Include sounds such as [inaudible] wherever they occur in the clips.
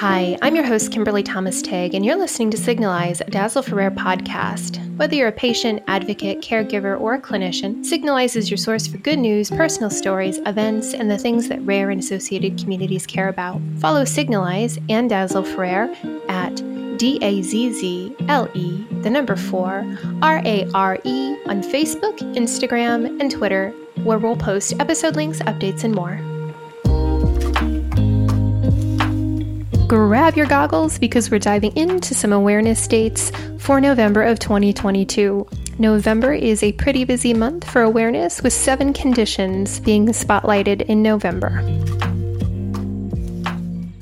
Hi, I'm your host, Kimberly Thomas Tague, and you're listening to Signalise, a Dazzle Rare podcast. Whether you're a patient, advocate, caregiver, or a clinician, Signalise is your source for good news, personal stories, events, and the things that rare and associated communities care about. Follow Signalise and Dazzle for Rare at D A Z Z L E, the number four, R A R E on Facebook, Instagram, and Twitter, where we'll post episode links, updates, and more. Grab your goggles because we're diving into some awareness dates for November of 2022. November is a pretty busy month for awareness, with seven conditions being spotlighted in November.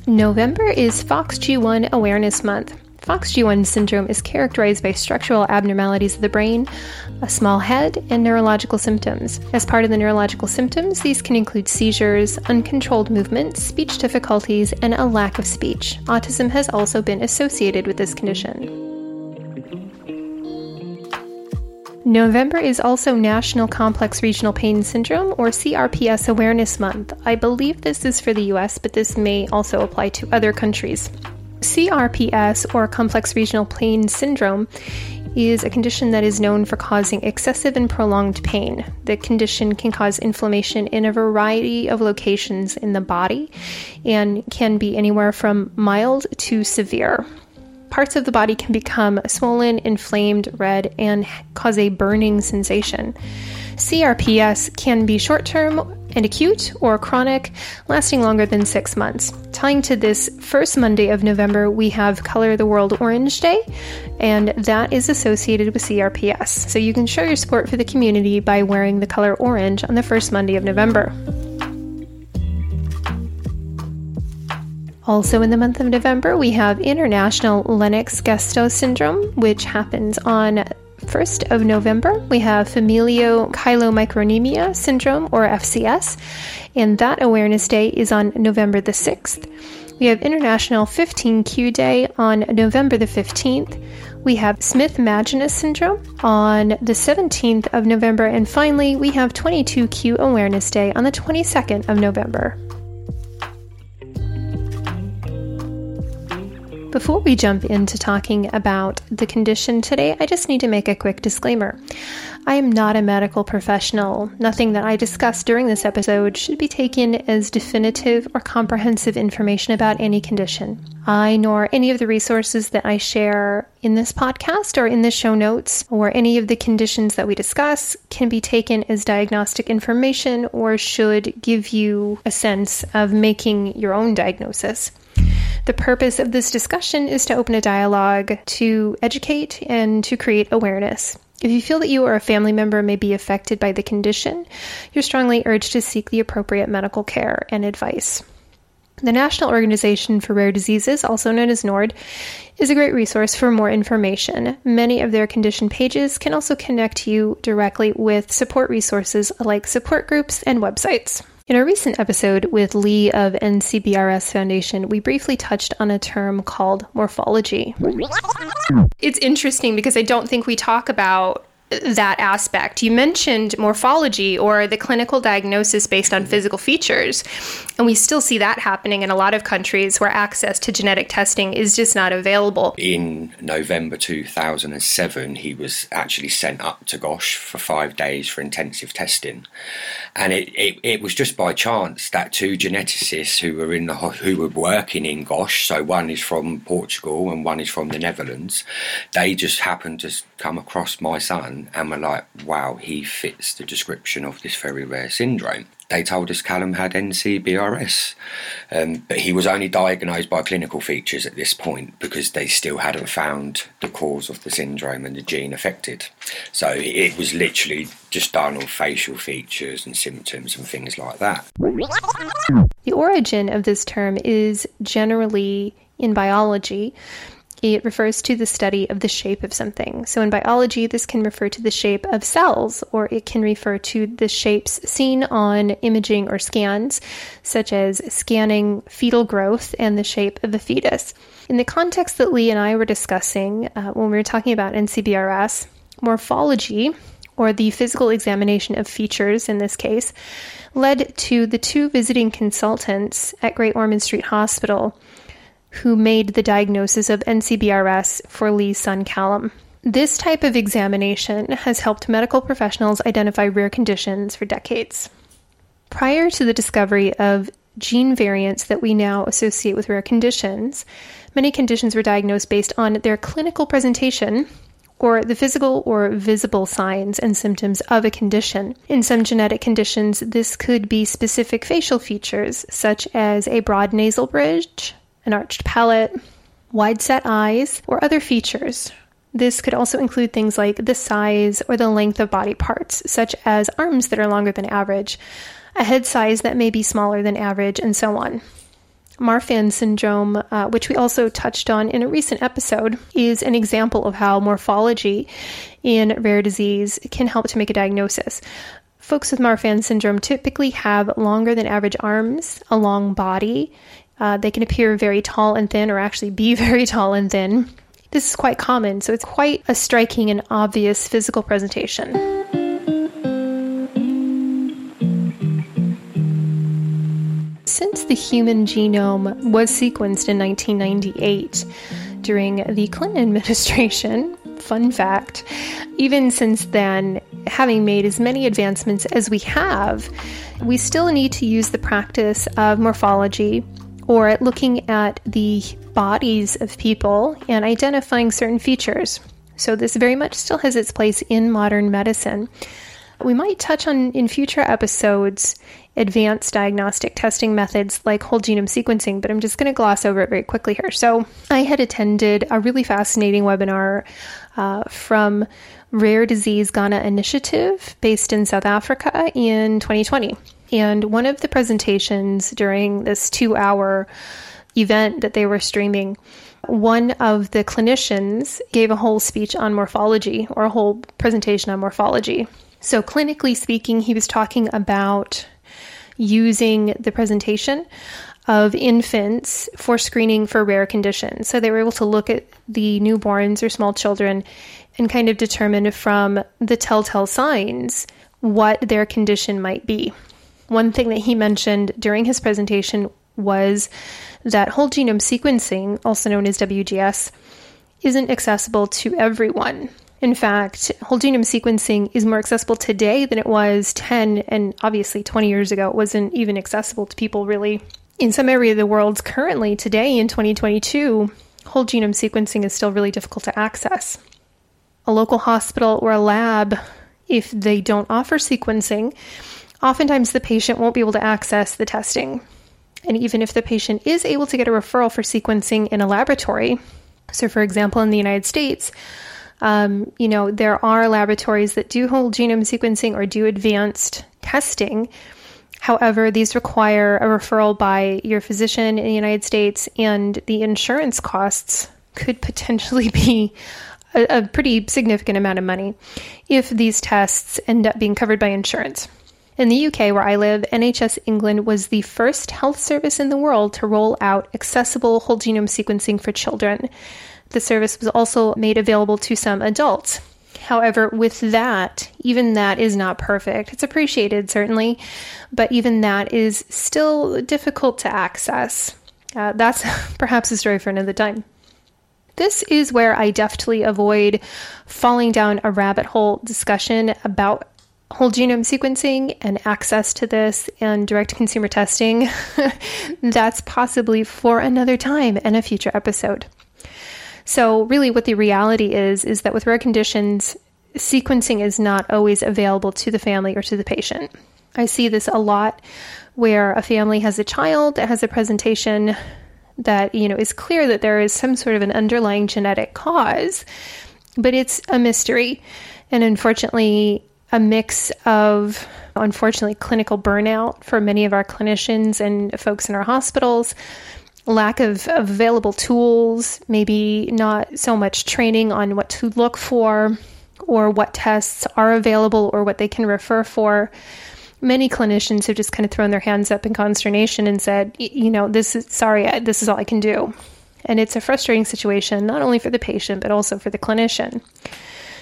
November is FOXG1 Awareness Month. FOXG1 syndrome is characterized by structural abnormalities of the brain, a small head, and neurological symptoms. As part of the neurological symptoms, these can include seizures, uncontrolled movement, speech difficulties, and a lack of speech. Autism has also been associated with this condition. November is also National Complex Regional Pain Syndrome or CRPS Awareness Month. I believe this is for the US, but this may also apply to other countries. CRPS, or complex regional pain syndrome, is a condition that is known for causing excessive and prolonged pain. The condition can cause inflammation in a variety of locations in the body and can be anywhere from mild to severe. Parts of the body can become swollen, inflamed, red, and cause a burning sensation. CRPS can be short term and acute or chronic, lasting longer than six months. Tying to this first Monday of November, we have Color the World Orange Day, and that is associated with CRPS. So you can show your support for the community by wearing the color orange on the first Monday of November. Also, in the month of November, we have International Lennox Gastaut Syndrome, which happens on 1st of November, we have familial chylomicronemia syndrome, or FCS, and that awareness day is on November the 6th. We have International 15Q Day on November the 15th. We have Smith Magenis syndrome on the 17th of November. And finally, we have 22Q Awareness Day on the 22nd of November. Before we jump into talking about the condition today, I just need to make a quick disclaimer. I am not a medical professional. Nothing that I discuss during this episode should be taken as definitive or comprehensive information about any condition. I nor any of the resources that I share in this podcast or in the show notes or any of the conditions that we discuss can be taken as diagnostic information or should give you a sense of making your own diagnosis. The purpose of this discussion is to open a dialogue, to educate, and to create awareness. If you feel that you or a family member may be affected by the condition, you're strongly urged to seek the appropriate medical care and advice. The National Organization for Rare Diseases, also known as NORD, is a great resource for more information. Many of their condition pages can also connect you directly with support resources like support groups and websites. In a recent episode with Lee of NCBRS Foundation, we briefly touched on a term called morphology. It's interesting because I don't think we talk about that aspect. You mentioned morphology or the clinical diagnosis based on mm-hmm. physical features. And we still see that happening in a lot of countries where access to genetic testing is just not available. In November 2007, he was actually sent up to GOSH for five days for intensive testing. And it, it, it was just by chance that two geneticists who were in the who were working in GOSH, so one is from Portugal and one is from the Netherlands, they just happened to come across my son and were like, wow, he fits the description of this very rare syndrome. They told us Callum had NCBRS, um, but he was only diagnosed by clinical features at this point because they still hadn't found the cause of the syndrome and the gene affected. So it was literally just done on facial features and symptoms and things like that. The origin of this term is generally in biology it refers to the study of the shape of something. So in biology, this can refer to the shape of cells, or it can refer to the shapes seen on imaging or scans, such as scanning fetal growth and the shape of a fetus. In the context that Lee and I were discussing uh, when we were talking about NCBRS, morphology, or the physical examination of features in this case, led to the two visiting consultants at Great Ormond Street Hospital who made the diagnosis of NCBRS for Lee's son Callum. This type of examination has helped medical professionals identify rare conditions for decades. Prior to the discovery of gene variants that we now associate with rare conditions, many conditions were diagnosed based on their clinical presentation or the physical or visible signs and symptoms of a condition. In some genetic conditions, this could be specific facial features, such as a broad nasal bridge, an arched palate, wide set eyes, or other features. This could also include things like the size or the length of body parts, such as arms that are longer than average, a head size that may be smaller than average, and so on. Marfan syndrome, uh, which we also touched on in a recent episode, is an example of how morphology in rare disease can help to make a diagnosis. Folks with Marfan syndrome typically have longer than average arms, a long body. Uh, they can appear very tall and thin, or actually be [laughs] very tall and thin. This is quite common, so it's quite a striking and obvious physical presentation. Since the human genome was sequenced in 1998 during the Clinton [laughs] administration, fun fact, even since then, having made as many advancements as we have, we still need to use the practice of morphology or looking at the bodies of people and identifying certain features. So, this very much still has its place in modern medicine. We might touch on in future episodes advanced diagnostic testing methods like whole genome sequencing, but I'm just going to gloss over it very quickly here. So, I had attended a really fascinating webinar uh, from Rare Disease Ghana Initiative based in South Africa in 2020. And one of the presentations during this two hour event that they were streaming, one of the clinicians gave a whole speech on morphology or a whole presentation on morphology. So, clinically speaking, he was talking about using the presentation of infants for screening for rare conditions. So they were able to look at the newborns or small children and kind of determine from the telltale signs what their condition might be. One thing that he mentioned during his presentation was that whole genome sequencing, also known as WGS, isn't accessible to everyone. In fact, whole genome sequencing is more accessible today than it was 10 and obviously 20 years ago. It wasn't even accessible to people really. In some area of the world currently, today in 2022, whole genome sequencing is still really difficult to access. A local hospital or a lab, if they don't offer sequencing, oftentimes the patient won't be able to access the testing. And even if the patient is able to get a referral for sequencing in a laboratory, so for example, in the United States, um, you know, there are laboratories that do whole genome sequencing or do advanced testing. However, these require a referral by your physician in the United States, and the insurance costs could potentially [laughs] be a, a pretty significant amount of money if these tests end up being covered by insurance. In the UK, where I live, NHS England was the first health service in the world to roll out accessible whole genome sequencing for children. The service was also made available to some adults. However, with that, even that is not perfect. It's appreciated, certainly, but even that is still difficult to access. Uh, that's [laughs] perhaps a story for another time. This is where I deftly avoid falling down a rabbit hole discussion about whole genome sequencing and access to this and direct consumer testing. [laughs] That's possibly for another time and a future episode. So, really, what the reality is, is that with rare conditions, sequencing is not always available to the family or to the patient. I see this a lot where a family has a child that has a presentation that, you know, is clear that there is some sort of an underlying genetic cause, but it's a mystery. And unfortunately, a mix of unfortunately clinical burnout for many of our clinicians and folks in our hospitals lack of, of available tools, maybe not so much training on what to look for or what tests are available or what they can refer for. Many clinicians have just kind of thrown their hands up in consternation and said, you know, this is sorry, this is all I can do. And it's a frustrating situation, not only for the patient, but also for the clinician.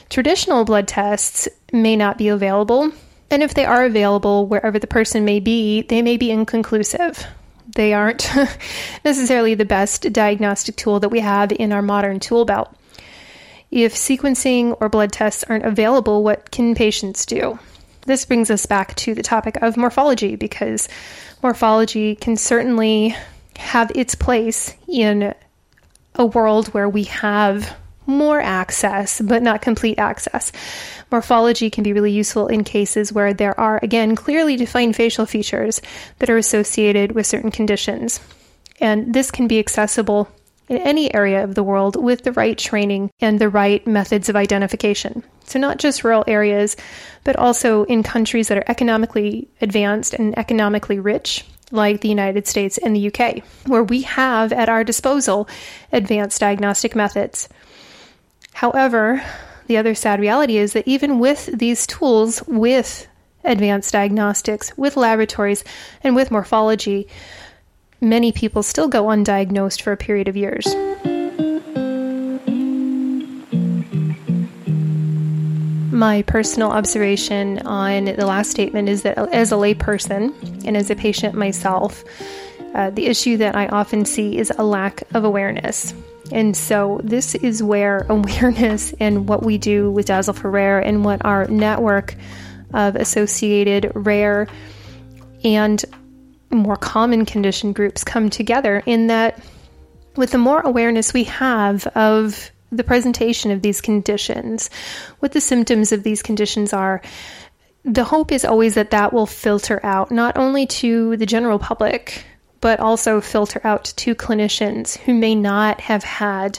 Traditional blood tests may not be available, and if they are available wherever the person may be, they may be inconclusive they aren't [laughs] necessarily the best diagnostic tool that we have in our modern tool belt. If sequencing or blood tests aren't available, what can patients do? This brings us back to the topic of morphology because morphology can certainly have its place in a world where we have more access, but not complete access. Morphology can be really useful in cases where there are, again, clearly defined facial features that are associated with certain conditions. And this can be accessible in any area of the world with the right training and the right methods of identification. So, not just rural areas, but also in countries that are economically advanced and economically rich, like the United States and the UK, where we have at our disposal advanced diagnostic methods. However, the other sad reality is that even with these tools, with advanced diagnostics, with laboratories, and with morphology, many people still go undiagnosed for a period of years. My personal observation on the last statement is that as a layperson and as a patient myself, uh, the issue that I often see is a lack of awareness. And so, this is where awareness [laughs] and what we do with Dazzle for Rare and what our network of associated rare and more common condition groups come together in that with the more awareness we have of the presentation of these conditions, what the symptoms of these conditions are, the hope is always that that will filter out not only to the general public, but also filter out to clinicians who may not have had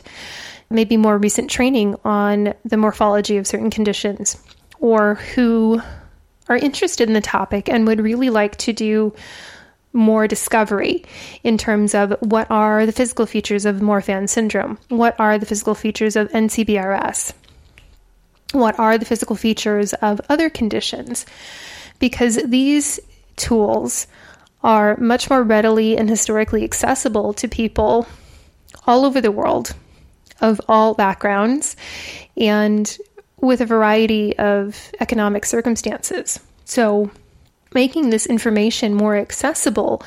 maybe more recent training on the morphology of certain conditions or who are interested in the topic and would really like to do more discovery in terms of what are the physical features of Marfan syndrome, what are the physical features of NCBRS, what are the physical features of other conditions, because these tools are much more readily and historically accessible to people all over the world of all backgrounds and with a variety of economic circumstances. So, making this information more accessible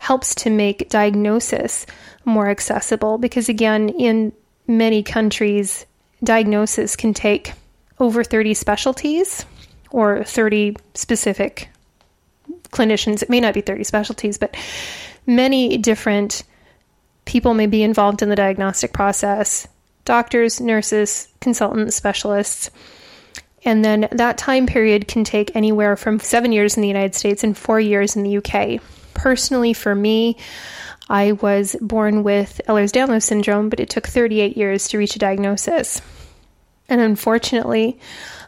helps to make diagnosis more accessible because, again, in many countries, diagnosis can take over 30 specialties or 30 specific clinicians. It may not be 30 specialties, but many different people may be involved in the diagnostic process doctors, nurses, consultants, specialists. And then that time period can take anywhere from seven years in the United States and four years in the UK. Personally, for me, I was born with Ehlers Danlos syndrome, but it took 38 years to reach a diagnosis. And unfortunately,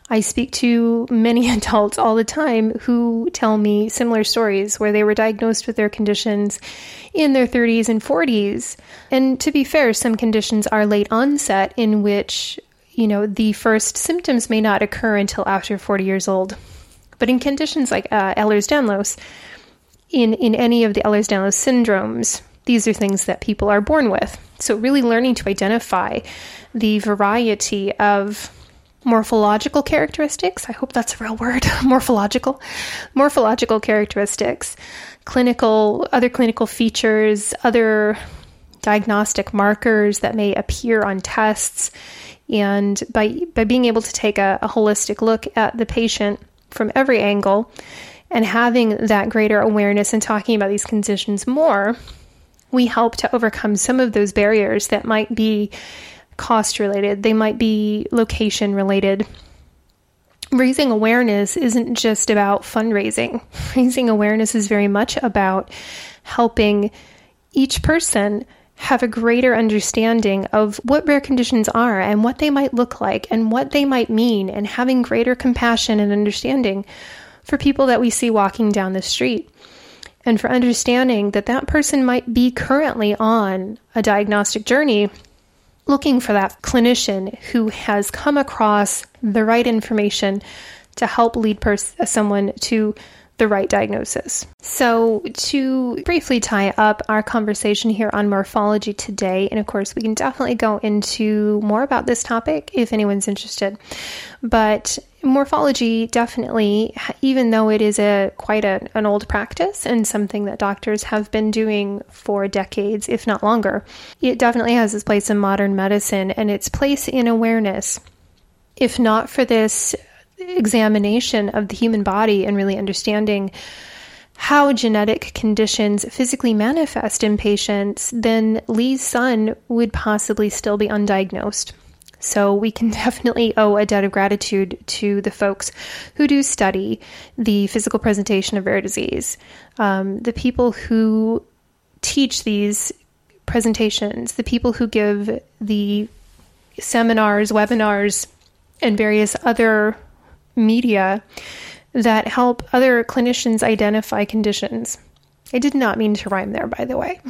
I speak to many [laughs] adults all the time who tell me similar stories where they were diagnosed with their conditions in their 30s and 40s. And to be fair, some conditions are late onset in which you know, the first symptoms may not occur until after 40 years old. But in conditions like uh, Ehlers-Danlos, in, in any of the Ehlers-Danlos syndromes, these are things that people are born with. So really learning to identify the variety of morphological characteristics, I hope that's a real word, [laughs] morphological, morphological characteristics, clinical, other clinical features, other diagnostic markers that may appear on tests, and by, by being able to take a, a holistic look at the patient from every angle and having that greater awareness and talking about these conditions more, we help to overcome some of those barriers that might be cost related, they might be location related. Raising awareness isn't just about fundraising. [laughs] Raising awareness is very much about helping each person have a greater understanding of what rare conditions are and what they might look like and what they might mean, and having greater compassion and understanding for people that we see walking down the street. And for understanding that that person might be currently on a diagnostic journey looking for that clinician who has come across the right information to help lead pers- someone to the right diagnosis. So, to briefly tie up our conversation here on morphology today, and of course, we can definitely go into more about this topic if anyone's interested. But morphology definitely, even though it is a quite a, an old practice and something that doctors have been doing for decades, if not longer, it definitely has its place in modern medicine and its place in awareness. If not for this examination of the human body and really understanding how genetic conditions physically manifest in patients, then Lee's son would possibly still be undiagnosed. So we can [laughs] definitely owe a debt of gratitude to the folks who do study the physical presentation of rare disease, um, the people who teach these presentations, the people who give the seminars, webinars, and various other media that help other clinicians identify conditions. I did not mean to rhyme there, by the way.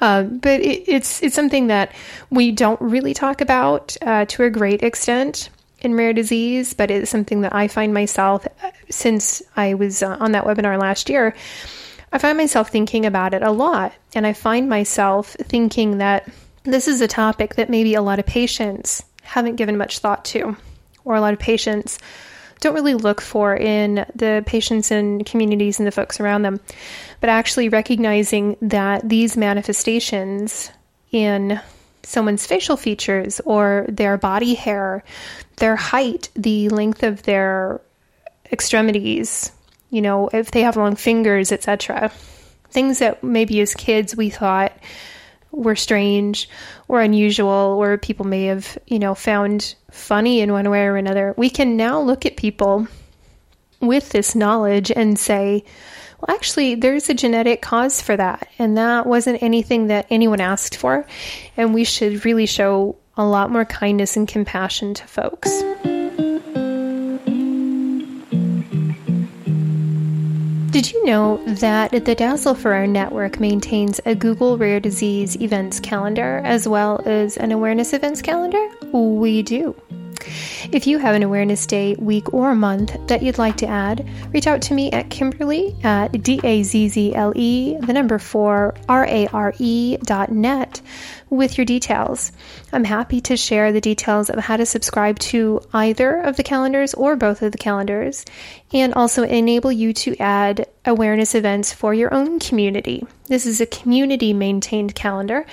um, [laughs] but it, it's it's something that we don't really talk about uh, to a great extent in rare disease, but it's something that I find myself uh, since I was uh, on that webinar last year. I find myself thinking about it a lot, and I find myself thinking that this is a topic that maybe a lot of patients haven't given much thought to, or a lot of patients don't really look for in the patients and communities and the folks around them, but actually recognizing that these manifestations in someone's facial features or their body hair, their height, the length of their extremities, you know, if they have long fingers, etc. Things that maybe as kids we thought were strange or unusual or people may have, you know, found funny in one way or another, we can now look at people with this knowledge and say, well, actually, there's a genetic cause for that. And that wasn't anything that anyone asked for. And we should really show a lot more kindness and compassion to folks. Did you know that the Dazzle for Rare network maintains a Google Rare Disease events calendar as well as an awareness events calendar? We do. If you have an awareness day, week, or month that you'd like to add, reach out to me at Kimberly at D-A-Z-Z-L-E, the number four, R-A-R-E dot net with your details. I'm happy to share the details of how to subscribe to either of the calendars or both of the calendars, and also enable you to add awareness events for your own community. This is a community maintained calendar.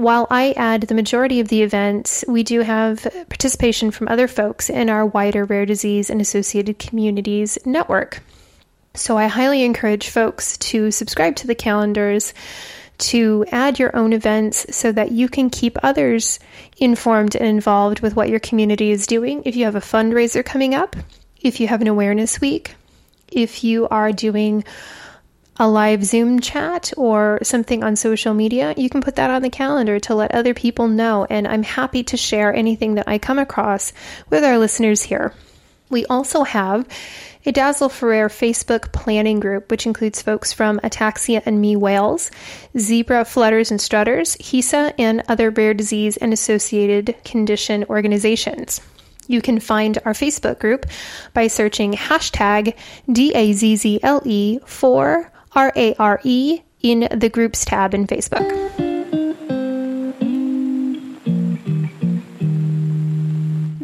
While I add the majority of the events, we do have participation from other folks in our wider rare disease and associated communities network. So I highly encourage folks to subscribe to the calendars to add your own events so that you can keep others informed and involved with what your community is doing. If you have a fundraiser coming up, if you have an awareness week, if you are doing a live Zoom chat or something on social media, you can put that on the calendar to let other people know. And I'm happy to share anything that I come across with our listeners here. We also have a Dazzle for Rare Facebook planning group, which includes folks from Ataxia and Me Wales, Zebra Flutters and Strutters, HISA, and other rare disease and associated condition organizations. You can find our Facebook group by searching hashtag DAZZLE for R A R E in the groups tab in Facebook.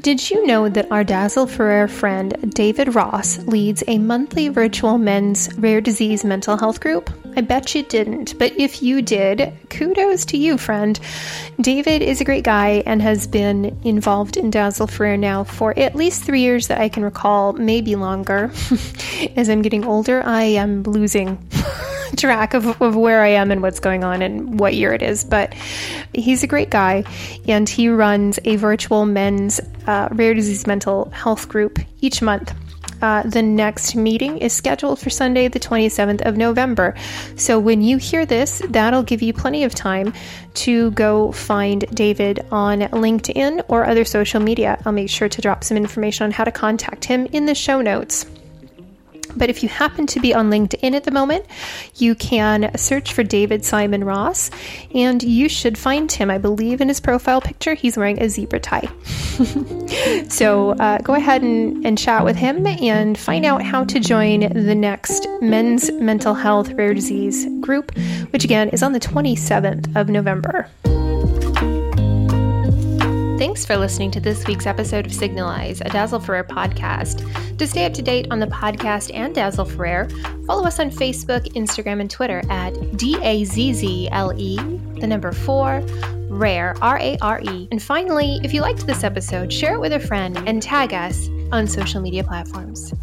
Did you know that our Dazzle for Rare friend David Ross leads a monthly virtual men's rare disease mental health group? I bet you didn't, but if you did, kudos to you, friend. David is a great guy and has been involved in Dazzle for now for at least three years that I can recall, maybe longer. [laughs] As I'm getting older, I am losing. [laughs] track of, of where I am and what's going on and what year it is. But he's a great guy, and he runs a virtual men's uh, rare disease mental health group each month. Uh, the next meeting is scheduled for Sunday, the 27th of November. So when you hear this, that'll give you plenty of time to go find David on LinkedIn or other social media. I'll make sure to drop some information on how to contact him in the show notes. But if you happen to be on LinkedIn at the moment, you can search for David Simon Ross and you should find him. I believe in his profile picture, he's wearing a zebra tie. [laughs] so uh, go ahead and, and chat with him and find out how to join the next Men's Mental Health Rare Disease group, which again is on the 27th of November. Thanks for listening to this week's episode of Signalise, a Dazzle for Rare podcast. To stay up to date on the podcast and Dazzle for Rare, follow us on Facebook, Instagram, and Twitter at D A Z Z L E, the number four, Rare, R A R E. And finally, if you liked this episode, share it with a friend and tag us on social media platforms.